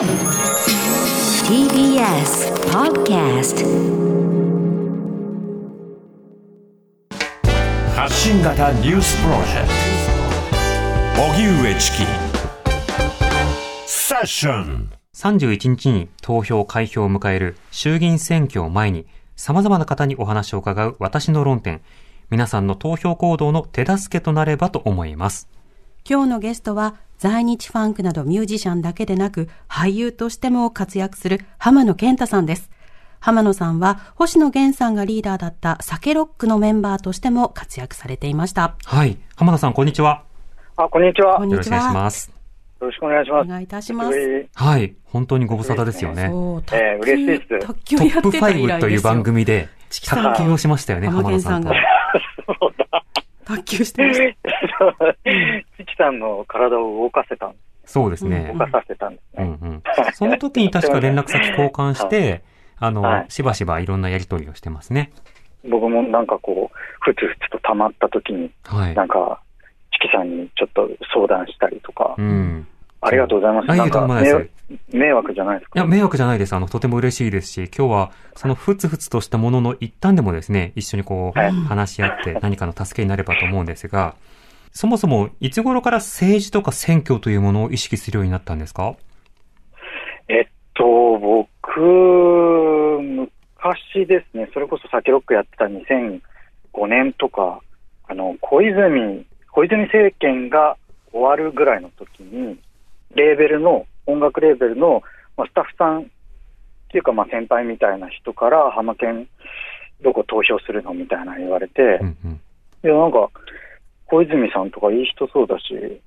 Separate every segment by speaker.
Speaker 1: TBS Podcast
Speaker 2: 発信型ニュースプロジェクト荻上チキセッション
Speaker 3: 31日に投票開票を迎える衆議院選挙を前に様々な方にお話を伺う私の論点。皆さんの投票行動の手助けとなればと思います。
Speaker 4: 今日のゲストは在日ファンクなどミュージシャンだけでなく俳優としても活躍する浜野健太さんです。浜野さんは星野源さんがリーダーだった酒ロックのメンバーとしても活躍されていました。
Speaker 3: はい。浜田さん、こんにちは。
Speaker 5: あ、こんにちは。よ
Speaker 4: こんにち
Speaker 3: よろしくお願いし
Speaker 4: は。
Speaker 3: ます。
Speaker 5: ろしくお願いします。
Speaker 4: お願いいたします。
Speaker 5: え
Speaker 3: はい。本当にご無沙汰ですよね。
Speaker 4: そう、卓
Speaker 5: えー嬉しい
Speaker 4: 球、
Speaker 5: です
Speaker 4: 卓球
Speaker 3: トップ
Speaker 4: やってた以
Speaker 3: 5
Speaker 4: 来ですよ。
Speaker 3: という番組で卓球をしましたよね、
Speaker 4: 浜
Speaker 3: 浜田さんと
Speaker 4: 健さん が。卓球してまし
Speaker 5: ー チキさんの体を動かせたん、
Speaker 3: そうですね
Speaker 5: 動。かさせたんですね。
Speaker 3: うんうん。その時に確か連絡先交換して、あの、
Speaker 5: はい
Speaker 3: しばしばいろんなやりとりをしてますね。
Speaker 5: 僕もなんかこう、ふつふつと溜まった時に、
Speaker 3: はい
Speaker 5: な。んか、チキさんにちょっと相談したりとか、
Speaker 3: うん。
Speaker 5: ありがとうございます。なん
Speaker 3: す
Speaker 5: 迷惑じゃないですか。
Speaker 3: いや、迷惑じゃないです。あの、とても嬉しいですし、今日は、そのふつふつとしたものの一端でもですね、一緒にこう、
Speaker 5: はい
Speaker 3: 話し合って何かの助けになればと思うんですが、そもそも、いつ頃から政治とか選挙というものを意識するようになったんですか？
Speaker 5: えっと、僕、昔ですね、それこそ酒ロックやってた2005年とか、あの、小泉、小泉政権が終わるぐらいの時に、レーベルの、音楽レーベルの、まあ、スタッフさんっていうか、まあ、先輩みたいな人から、浜県どこ投票するのみたいなの言われて、
Speaker 3: うんうん。
Speaker 5: いや、なんか、小泉さんとかいい人そうだし、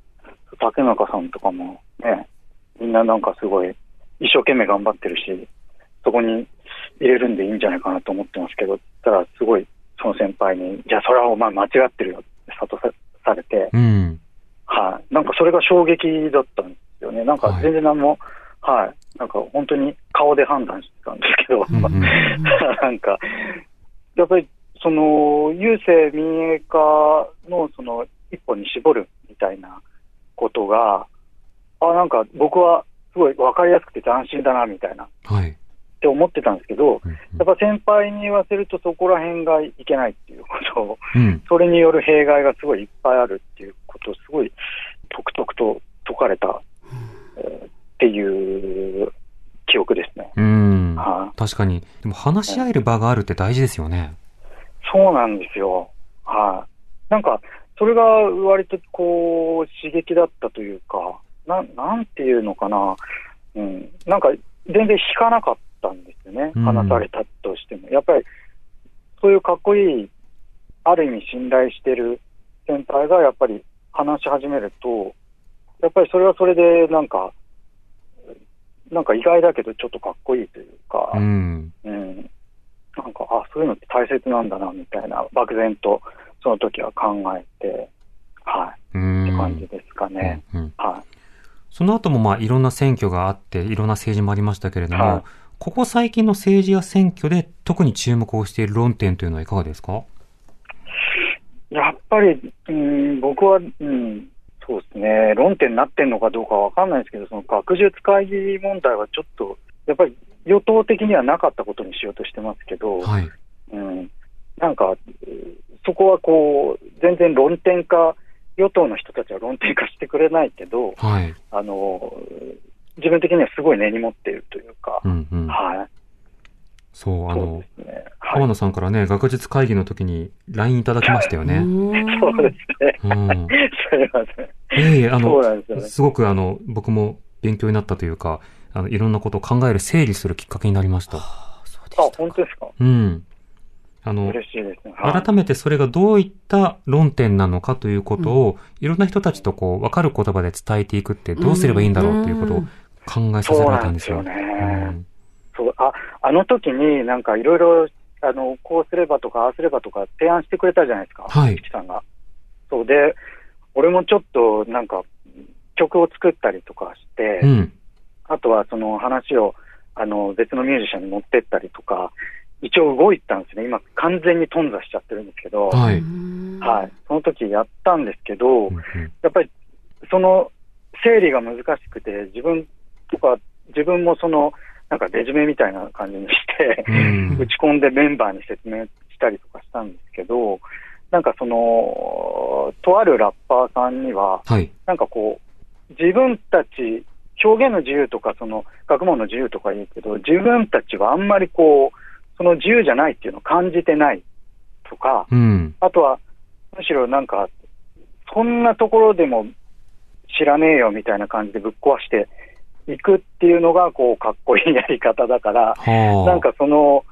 Speaker 5: 竹中さんとかもね、みんななんかすごい一生懸命頑張ってるし、そこに入れるんでいいんじゃないかなと思ってますけど、たらすごいその先輩に、じゃあそれはお前間違ってるよって諭さされて、
Speaker 3: うん。
Speaker 5: はい、なんかそれが衝撃だったんですよね。なんか全然何も、はい、なんか本当に顔で判断してたんですけど、
Speaker 3: うんうん
Speaker 5: なんか、やっぱり、その、郵政民営化の、その、一歩に絞るみたいなことが、あ、なんか僕はすごい分かりやすくて斬新だな、みたいな、っ
Speaker 3: はい。
Speaker 5: て思ってたんですけど、
Speaker 3: うん
Speaker 5: やっぱ先輩に言わせるとそこら辺がいけないっていうことを、
Speaker 3: うん。
Speaker 5: それによる弊害がすごいいっぱいあるっていうことをすごい、とくとくと解かれた、えーっていう記憶ですね。
Speaker 3: うん。
Speaker 5: はい
Speaker 3: 確かに。でも話し合える場があるって大事ですよね。
Speaker 5: そうなんですよ。はい。なんか、それが割とこう、刺激だったというか、ななんていうのかな。うん。なんか、全然引かなかったんですよね。
Speaker 3: うん
Speaker 5: 話されたとしても。やっぱり、そういうかっこいい、ある意味信頼してる先輩がやっぱり話し始めると、やっぱりそれはそれでなんか、なんか意外だけどちょっとかっこいいというか、
Speaker 3: うん。
Speaker 5: うん、なんか、あ、そういうのって大切なんだな、みたいな、漠然と、その時は考えて、はい、
Speaker 3: うん。
Speaker 5: って感じですかね。
Speaker 3: うんうん
Speaker 5: はい。
Speaker 3: その後もまあいろんな選挙があって、いろんな政治もありましたけれども、
Speaker 5: はい
Speaker 3: ここ最近の政治や選挙で特に注目をしている論点というのはいかがですか？
Speaker 5: やっぱり、うん、僕は、うん、そうですね、論点になってんのかどうかわかんないですけど、その学術会議問題はちょっと、やっぱり与党的にはなかったことにしようとしてますけど、
Speaker 3: はい。
Speaker 5: うん、なんか、えーそこはこう、全然論点化、与党の人たちは論点化してくれないけど、
Speaker 3: はい。
Speaker 5: あの、自分的にはすごい根に持っているというか、
Speaker 3: うんうん。
Speaker 5: はい。
Speaker 3: そう、あの
Speaker 5: で、すね。はい
Speaker 3: 浜。野さんからね、学術会議の時に LINE いただきましたよね。
Speaker 5: そうですね。
Speaker 3: うん。
Speaker 5: すいません。
Speaker 3: ええあ
Speaker 5: そう
Speaker 3: の、
Speaker 5: すよね。
Speaker 3: すごくあの、僕も勉強になったというか、あの、いろんなことを考える、整理するきっかけになりました。
Speaker 5: あ、本当ですか？
Speaker 3: うん。あの、
Speaker 5: 嬉しいですね。はい
Speaker 3: 改めてそれがどういった論点なのかということを、いろんな人たちとこう、わかる言葉で伝えていくってどうすればいいんだろうということを考えさせ
Speaker 5: そう
Speaker 3: られたんですよ。
Speaker 5: なんですよね。そう、あ、あの時になんかいろいろ、あの、こうすればとか、ああすればとか提案してくれたじゃないですか。
Speaker 3: はい
Speaker 5: 木さんが。そうで、俺もちょっとなんか、曲を作ったりとかして、
Speaker 3: うん。うん。
Speaker 5: あとはその話をあの別のミュージシャンに持ってったりとか、一応動いたんですね。今完全に頓挫しちゃってるんですけど、
Speaker 3: はい。
Speaker 5: はい。その時やったんですけど、やっぱりその整理が難しくて、自分とか自分もその、なんかレジュメみたいな感じにして、
Speaker 3: うん
Speaker 5: 打ち込んでメンバーに説明したりとかしたんですけど、なんかその、とあるラッパーさんには、
Speaker 3: はい。
Speaker 5: なんかこう、自分たち、表現の自由とか、その学問の自由とか言うけど、自分たちはあんまりこう、その自由じゃないっていうのを感じてないとか、
Speaker 3: うん。
Speaker 5: あとは、むしろなんか、そんなところでも知らねえよみたいな感じでぶっ壊していくっていうのが、こう、かっこいいやり方だから、
Speaker 3: はあ。
Speaker 5: なんかその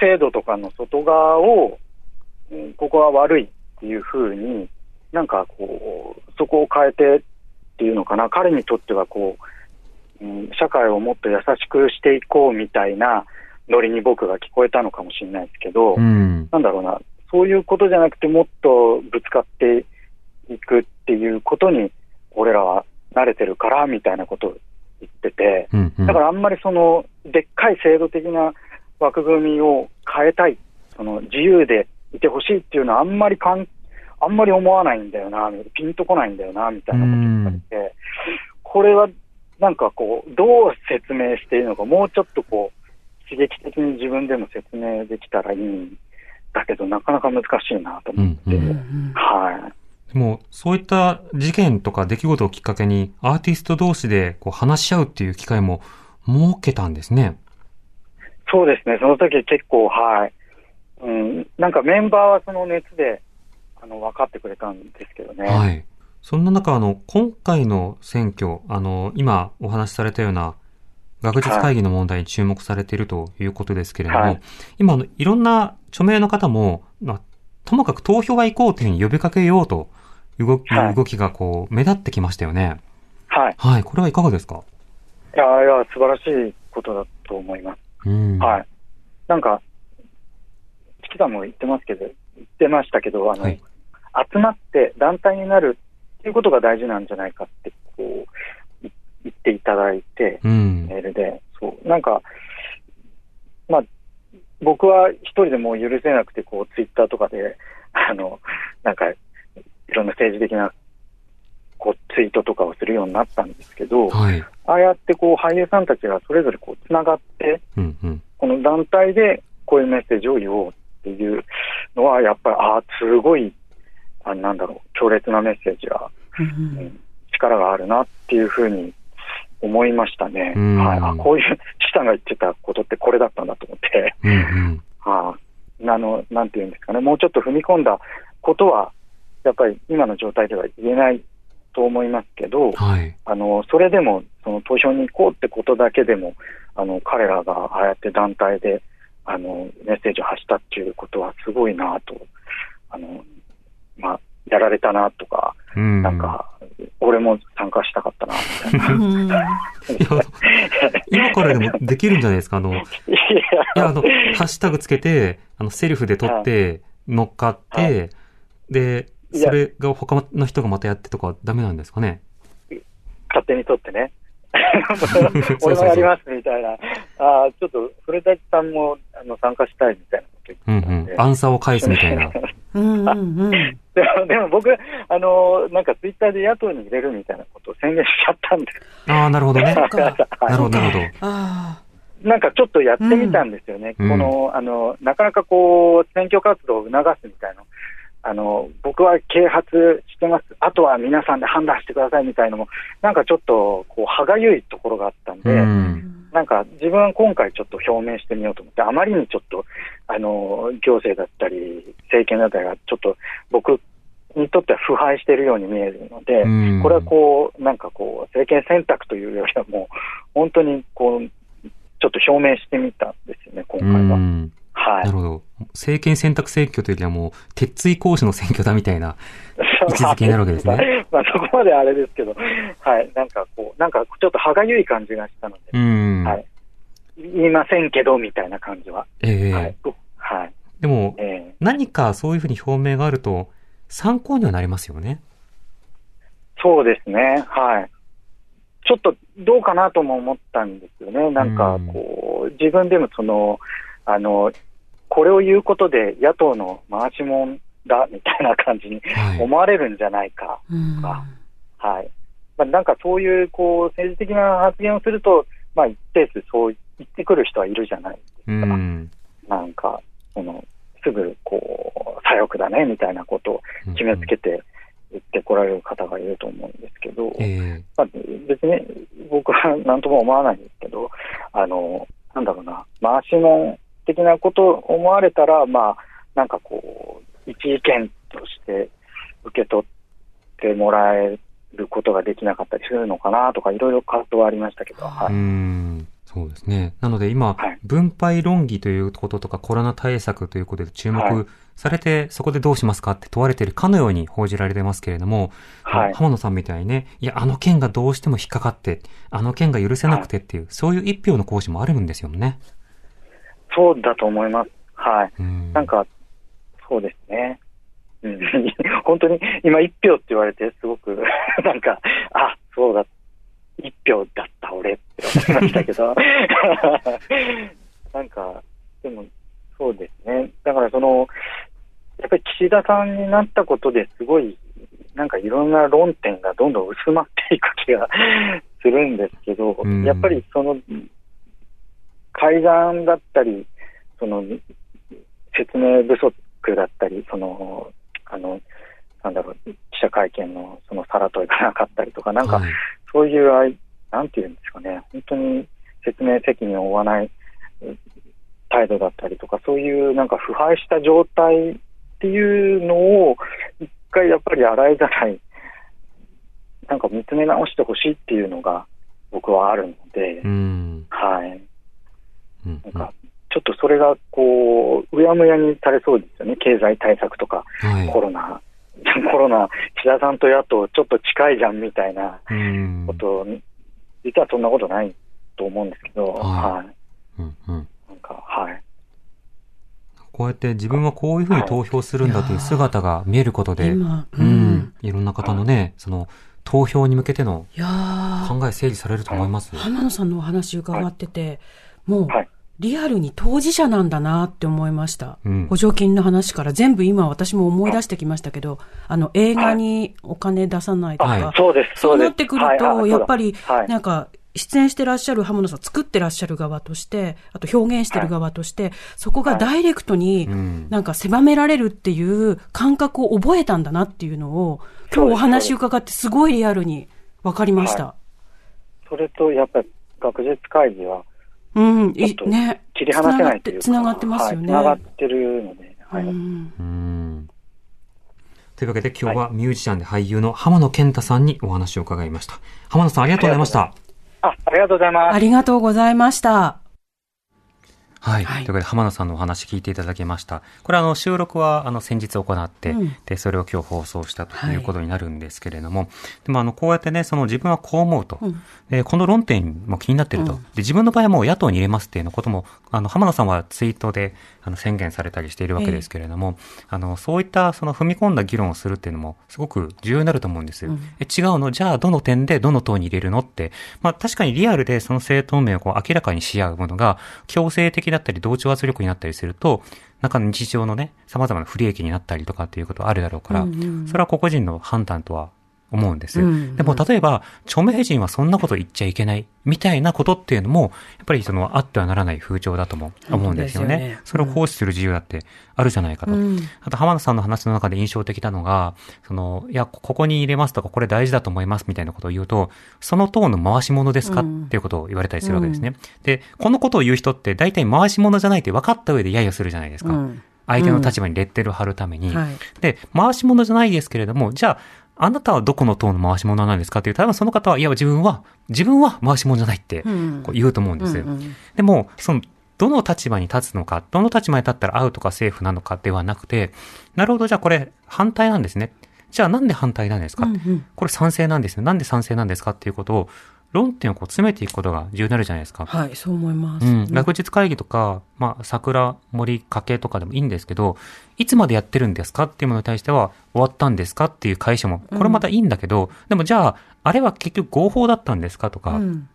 Speaker 5: 制度とかの外側を、うんここは悪いっていうふうに、なんかこう、そこを変えてっていうのかな、彼にとってはこう、うん、社会をもっと優しくしていこうみたいなノリに僕が聞こえたのかもしれないですけど、
Speaker 3: うん。
Speaker 5: なんだろうな、そういうことじゃなくて、もっとぶつかっていくっていうことに、俺らは慣れてるからみたいなことを言ってて、
Speaker 3: うん。うん
Speaker 5: だからあんまりその、でっかい制度的な枠組みを変えたい、その自由でいてほしいっていうのはあんまりかん、あんまり思わないんだよな、ピンとこないんだよな、みたいなことを言われて、これはなんかこう、どう説明していいのか、もうちょっとこう、刺激的に自分でも説明できたらいいんだけど、なかなか難しいなと思って、
Speaker 3: うんうん
Speaker 4: うん
Speaker 5: はい。
Speaker 3: でも、そういった事件とか出来事をきっかけに、アーティスト同士でこう話し合うっていう機会も設けたんですね。
Speaker 5: そうですね、その時結構、はい。うん、なんかメンバーはその熱で、あの、分かってくれたんですけどね。
Speaker 3: はい。そんな中、あの、今回の選挙、あの、今お話しされたような学術会議の問題に注目されているということですけれども、
Speaker 5: はい
Speaker 3: 今、あの、いろんな著名の方も、まあ、ともかく投票は行こうというふうに呼びかけようと動き、
Speaker 5: はい
Speaker 3: 動きがこう、目立ってきましたよね。
Speaker 5: はい。
Speaker 3: はい。これはいかがですか？
Speaker 5: いや、いや、素晴らしいことだと思います。
Speaker 3: うん。
Speaker 5: はい。なんか、チキさんも言ってますけど、言ってましたけど、あの、
Speaker 3: はい
Speaker 5: 集まって団体になるっていうことが大事なんじゃないかって、こう、い言っていただいて、
Speaker 3: うん。
Speaker 5: メールで、そう、なんか、まあ、僕は一人でもう許せなくて、こう、ツイッターとかで、あの、なんか、いろんな政治的な、こう、ツイートとかをするようになったんですけど、
Speaker 3: はい。
Speaker 5: ああやってこう、俳優さんたちがそれぞれこう、つながって、
Speaker 3: うんうん。
Speaker 5: この団体でこういうメッセージを言おうっていうのは、やっぱり、ああ、すごい、あなんだろう、強烈なメッセージが、
Speaker 4: うん
Speaker 5: うん力があるなっていうふうに思いましたね。
Speaker 3: うん
Speaker 5: はい。あ、こういう、チさんが言ってたことってこれだったんだと思って、
Speaker 3: うんうん。
Speaker 5: はあ、あの、なんていうんですかね、もうちょっと踏み込んだことは、やっぱり今の状態では言えないと思いますけど、
Speaker 3: はい。
Speaker 5: あの、それでも、その投票に行こうってことだけでも、あの、彼らがああやって団体で、あの、メッセージを発したっていうことはすごいなと、あの、まあ、やられたなとか、
Speaker 3: うん。
Speaker 5: なんか、俺も参加したかったな、みたいな。
Speaker 3: 今からでもできるんじゃないですかあの、い
Speaker 5: い
Speaker 3: や、あの、ハッシュタグつけて、あの、セルフで撮って、乗っかって、
Speaker 5: は
Speaker 3: で、
Speaker 5: いや
Speaker 3: それが他の人がまたやってとかダメなんですかね？
Speaker 5: 勝手に撮ってね。俺もやりますみたいな。ああ、ちょっと、古舘さんもあの参加したいみたいなこと
Speaker 3: うん
Speaker 5: 言ってたんで。
Speaker 3: うん。アンサーを返すみたいな。
Speaker 4: うんうんうん。
Speaker 5: でも、でも僕、あの、なんかツイッターで野党に入れるみたいなことを宣言しちゃったんで、
Speaker 3: ああ、なるほどね。なるほど、なるほど。
Speaker 4: あ
Speaker 5: なんかちょっとやってみたんですよね。
Speaker 3: うん
Speaker 5: この、あの、なかなかこう、選挙活動を促すみたいな。あの、僕は啓発してます。あとは皆さんで判断してくださいみたいのも、なんかちょっと、こう、歯がゆいところがあったんで、
Speaker 3: う
Speaker 4: あ。
Speaker 3: ん。
Speaker 5: なんか自分は今回ちょっと表明してみようと思って、あまりにちょっと、あの、行政だったり、政権だったりが、ちょっと僕にとっては腐敗しているように見えるので、
Speaker 3: うん
Speaker 5: これはこう、なんかこう、政権選択というよりはもう、本当にこう、ちょっと表明してみたんですよね、今
Speaker 3: う
Speaker 5: 回は。
Speaker 3: ん。
Speaker 5: はい
Speaker 3: なる。ほど。政権選択選挙というよりはもう、鉄追行使の選挙だみたいな。位置づけになるわけですね。
Speaker 5: まあそこまであれですけど、はい。なんかこう、なんかちょっと歯がゆい感じがしたので、
Speaker 3: うん。
Speaker 5: はい。言いませんけど、みたいな感じは。
Speaker 3: ええ
Speaker 5: はい。はい。
Speaker 3: でも、
Speaker 5: ええ
Speaker 3: 何かそういうふうに表明があると、参考にはなりますよね。
Speaker 5: そうですね。はい。ちょっとどうかなとも思ったんですよね。なんかこう、自分でもその、あの、これを言うことで野党の回しもんだみたいな感じに
Speaker 3: はい。
Speaker 5: 思われるんじゃないか。
Speaker 4: うん
Speaker 5: あはい。まあ、なんかそういう、こう、政治的な発言をすると、まあ一定数そう言ってくる人はいるじゃないです
Speaker 3: う
Speaker 5: か。
Speaker 3: ん。
Speaker 5: なんか、その、すぐ、こう、左翼だね、みたいなことを決めつけて言ってこられる方がいると思うんですけど、
Speaker 3: ええ
Speaker 5: まあ、別に僕は何とも思わないんですけど、あの、なんだろうな、回しもん的なことを思われたら、まあ、なんかこう、一意見として受け取ってもらえることができなかったりするのかなとか、いろいろ葛藤はありましたけど、は
Speaker 3: う
Speaker 5: い。
Speaker 3: ん。そうですね。なので今、
Speaker 5: はい
Speaker 3: 分配論議ということとかコロナ対策ということで注
Speaker 5: はい
Speaker 3: 目されて、そこでどうしますかって問われているかのように報じられてますけれども、
Speaker 5: はい
Speaker 3: 浜野さんみたいにね、いや、あの件がどうしても引っかかって、あの件が許せなくてっていう、そういう一票の行使もあるんですよね。
Speaker 5: そうだと思います。はい。
Speaker 3: うん。
Speaker 5: なんか、そうですね。うん、本当に今一票って言われてすごく なんか、あ、そうだ、一票だった俺って思いましたけど、なんか、でもそうですね。だからその、やっぱり岸田さんになったことですごい、なんかいろんな論点がどんどん薄まっていく気がするんですけど、
Speaker 3: うん
Speaker 5: やっぱりその、改ざんだったり、その、説明不足だったり、その、あの、なんだろう、記者会見のそのさら問いがなかったりとか、なんか、
Speaker 3: はい
Speaker 5: そういうあい、なんていうんですかね、本当に説明責任を負わないうん態度だったりとか、そういうなんか腐敗した状態っていうのを、一回やっぱり洗いざらい、なんか見つめ直してほしいっていうのが僕はあるので、
Speaker 3: うん。
Speaker 5: はい。
Speaker 3: うん
Speaker 5: なんか、ちょっとそれがこう、うやむやにされそうですよね、経済対策とか、
Speaker 3: はい。
Speaker 5: コロナ。コロナ、岸田さんと野党ちょっと近いじゃんみたいな
Speaker 3: うん。
Speaker 5: ことを、実はそんなことないと思うんですけど、
Speaker 3: はい
Speaker 5: はい。
Speaker 3: うんうん。
Speaker 5: なんか、はい。
Speaker 3: こうやって自分はこういうふうに投票するんだという姿が見えることで、
Speaker 4: 今、
Speaker 3: う
Speaker 4: うん
Speaker 3: ん。いろんな方のね、その、投票に向けての
Speaker 4: いやー
Speaker 3: 考え整理されると思います？
Speaker 4: 浜野さんのお話伺ってて、もう
Speaker 5: はい、
Speaker 4: リアルに当事者なんだなって思いました。
Speaker 3: うん。
Speaker 4: 補助金の話から全部今私も思い出してきましたけど、あの映画にお金出さないとか、
Speaker 3: はい。
Speaker 5: そうです、
Speaker 4: そう。なってくる
Speaker 5: はい
Speaker 4: と、
Speaker 5: はい
Speaker 4: やっぱり
Speaker 5: はい、
Speaker 4: なんか、出演してらっしゃる浜野さん、作ってらっしゃる側として、あと表現してる側として、そこがダイレクトに
Speaker 3: うん、
Speaker 4: なんか狭められるっていう感覚を覚えたんだなっていうのを、今日お話伺ってすごいリアルに分かりました。
Speaker 5: それと、やっぱり学術会議は、
Speaker 4: うん、い
Speaker 5: ちょっと
Speaker 4: ね。
Speaker 5: 切り離せないというか、
Speaker 4: つながってますよね。
Speaker 5: はい、つながってるので、はい。
Speaker 4: うん
Speaker 3: うんというわけで今日はミュージシャンで俳優の浜野健太さんにお話を伺いました。浜野さんありがとうございました。
Speaker 5: あ、ありがとうございます
Speaker 4: あ。りがとうございました。
Speaker 3: はい。
Speaker 4: はい。
Speaker 3: というわけで、浜野さんのお話聞いていただきました。これあの、収録はあの、先日行って、
Speaker 4: うん。
Speaker 3: で、それを今日放送したと
Speaker 4: はい。
Speaker 3: いうことになるんですけれども、でもあの、こうやってね、その自分はこう思うと、
Speaker 4: うん。
Speaker 3: でこの論点も気になってると、
Speaker 4: うん。
Speaker 3: で、自分の場合はもう野党に入れますっていうのことも、あの、浜野さんはツイートで、あの、宣言されたりしているわけですけれども、あの、そういったその踏み込んだ議論をするっていうのも、すごく重要になると思うんです。よ。
Speaker 4: うん。
Speaker 3: え、違うの？じゃあ、どの点でどの党に入れるの？って、まあ、確かにリアルでその政党名をこう明らかにし合うものが、強制的だったり、同調圧力になったりすると、中の日常のね、様々な不利益になったりとかっていうことはあるだろうから、
Speaker 4: うんうん。
Speaker 3: それは個々人の判断とは思うんです。
Speaker 4: うんうん
Speaker 3: でも、例えば、著名人はそんなこと言っちゃいけない、みたいなことっていうのも、やっぱりその、あってはならない風潮だとも思うんですよね。
Speaker 4: よね
Speaker 3: それを行使する自由だってあるじゃないかと。
Speaker 4: うん
Speaker 3: あと、浜田さんの話の中で印象的なのが、その、いや、ここに入れますとか、これ大事だと思いますみたいなことを言うと、その党の回し物ですか、
Speaker 4: うん
Speaker 3: っていうことを言われたりするわけですね。で、このことを言う人って、大体回し物じゃないって分かった上で揶揄するじゃないですか。
Speaker 4: うん
Speaker 3: 相手の立場にレッテルを貼るために。
Speaker 4: はい
Speaker 3: で、回し物じゃないですけれども、じゃあ、あなたはどこの党の回し物なんですか？っていう、多分その方は、いや、自分は、自分は回し物じゃないって、
Speaker 4: うん
Speaker 3: こう言うと思うんですよ。
Speaker 4: うんうん
Speaker 3: でも、その、どの立場に立つのか、どの立場に立ったらアウトかセーフなのかではなくて、なるほど、じゃあこれ反対なんですね。じゃあなんで反対なんですか、
Speaker 4: うんうん
Speaker 3: これ賛成なんですね。なんで賛成なんですか？っていうことを、論点をこう詰めていくことが重要になるじゃないですか。
Speaker 4: はい、そう思います。
Speaker 3: うん、学術会議とか、まあ、桜、森、家計とかでもいいんですけど、いつまでやってるんですかっていうものに対しては、終わったんですかっていう会社も、これまたいいんだけど、でもじゃあ、あれは結局合法だったんですかとか、
Speaker 4: うん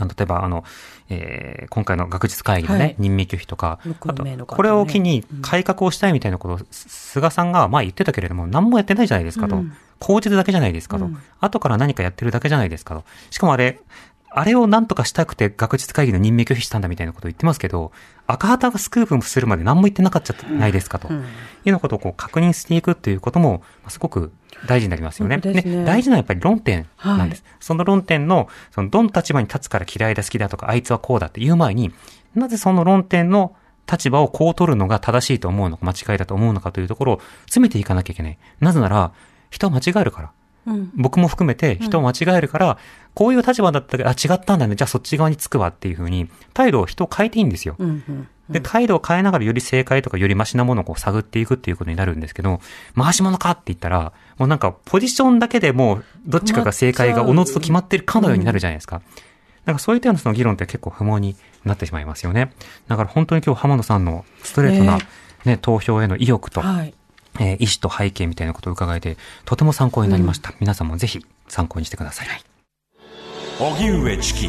Speaker 3: あの例えば、あの、えー今回の学術会議のね、
Speaker 4: はい
Speaker 3: 任命拒否とか、
Speaker 4: 六
Speaker 3: あとこれを機に改革をしたいみたいなことを、す菅さんが前言ってたけれども、何もやってないじゃないですかと。
Speaker 4: うん
Speaker 3: 口実だけじゃないですかと。
Speaker 4: うん
Speaker 3: 後から何かやってるだけじゃないですかと。しかもあれ、あれを何とかしたくて学術会議の任命拒否したんだみたいなことを言ってますけど、赤旗がスクープするまで何も言ってなかったじゃないですかと、いうようなことをこう確認していくということも、すごく大事になりますよね。
Speaker 4: ね
Speaker 3: 大事なのはやっぱり論点なんです。
Speaker 4: は
Speaker 3: その論点の、そのどの立場に立つから嫌いだ好きだとか、あいつはこうだっていう前に、なぜその論点の立場をこう取るのが正しいと思うのか、間違いだと思うのかというところを詰めていかなきゃいけない。なぜなら、人は間違えるから。
Speaker 4: うん。
Speaker 3: 僕も含めて人を間違えるから、こういう立場だったけど、あ、違ったんだね。じゃあそっち側につくわっていうふうに、態度を人を変えていいんですよ。で、態度を変えながらより正解とかよりマシなものをこう探っていくっていうことになるんですけど、回し物かって言ったら、もうなんかポジションだけでもうどっちかが正解がおのずと決まってるかのようになるじゃないですか。なんかそういったようなその議論って結構不毛になってしまいますよね。だから本当に今日浜野さんのストレートな、ね、投票への意欲と、
Speaker 4: はい。
Speaker 3: えー意思と背景みたいなことを伺えて、とても参考になりました。皆さんもぜひ参考にしてください。
Speaker 2: 荻上チキ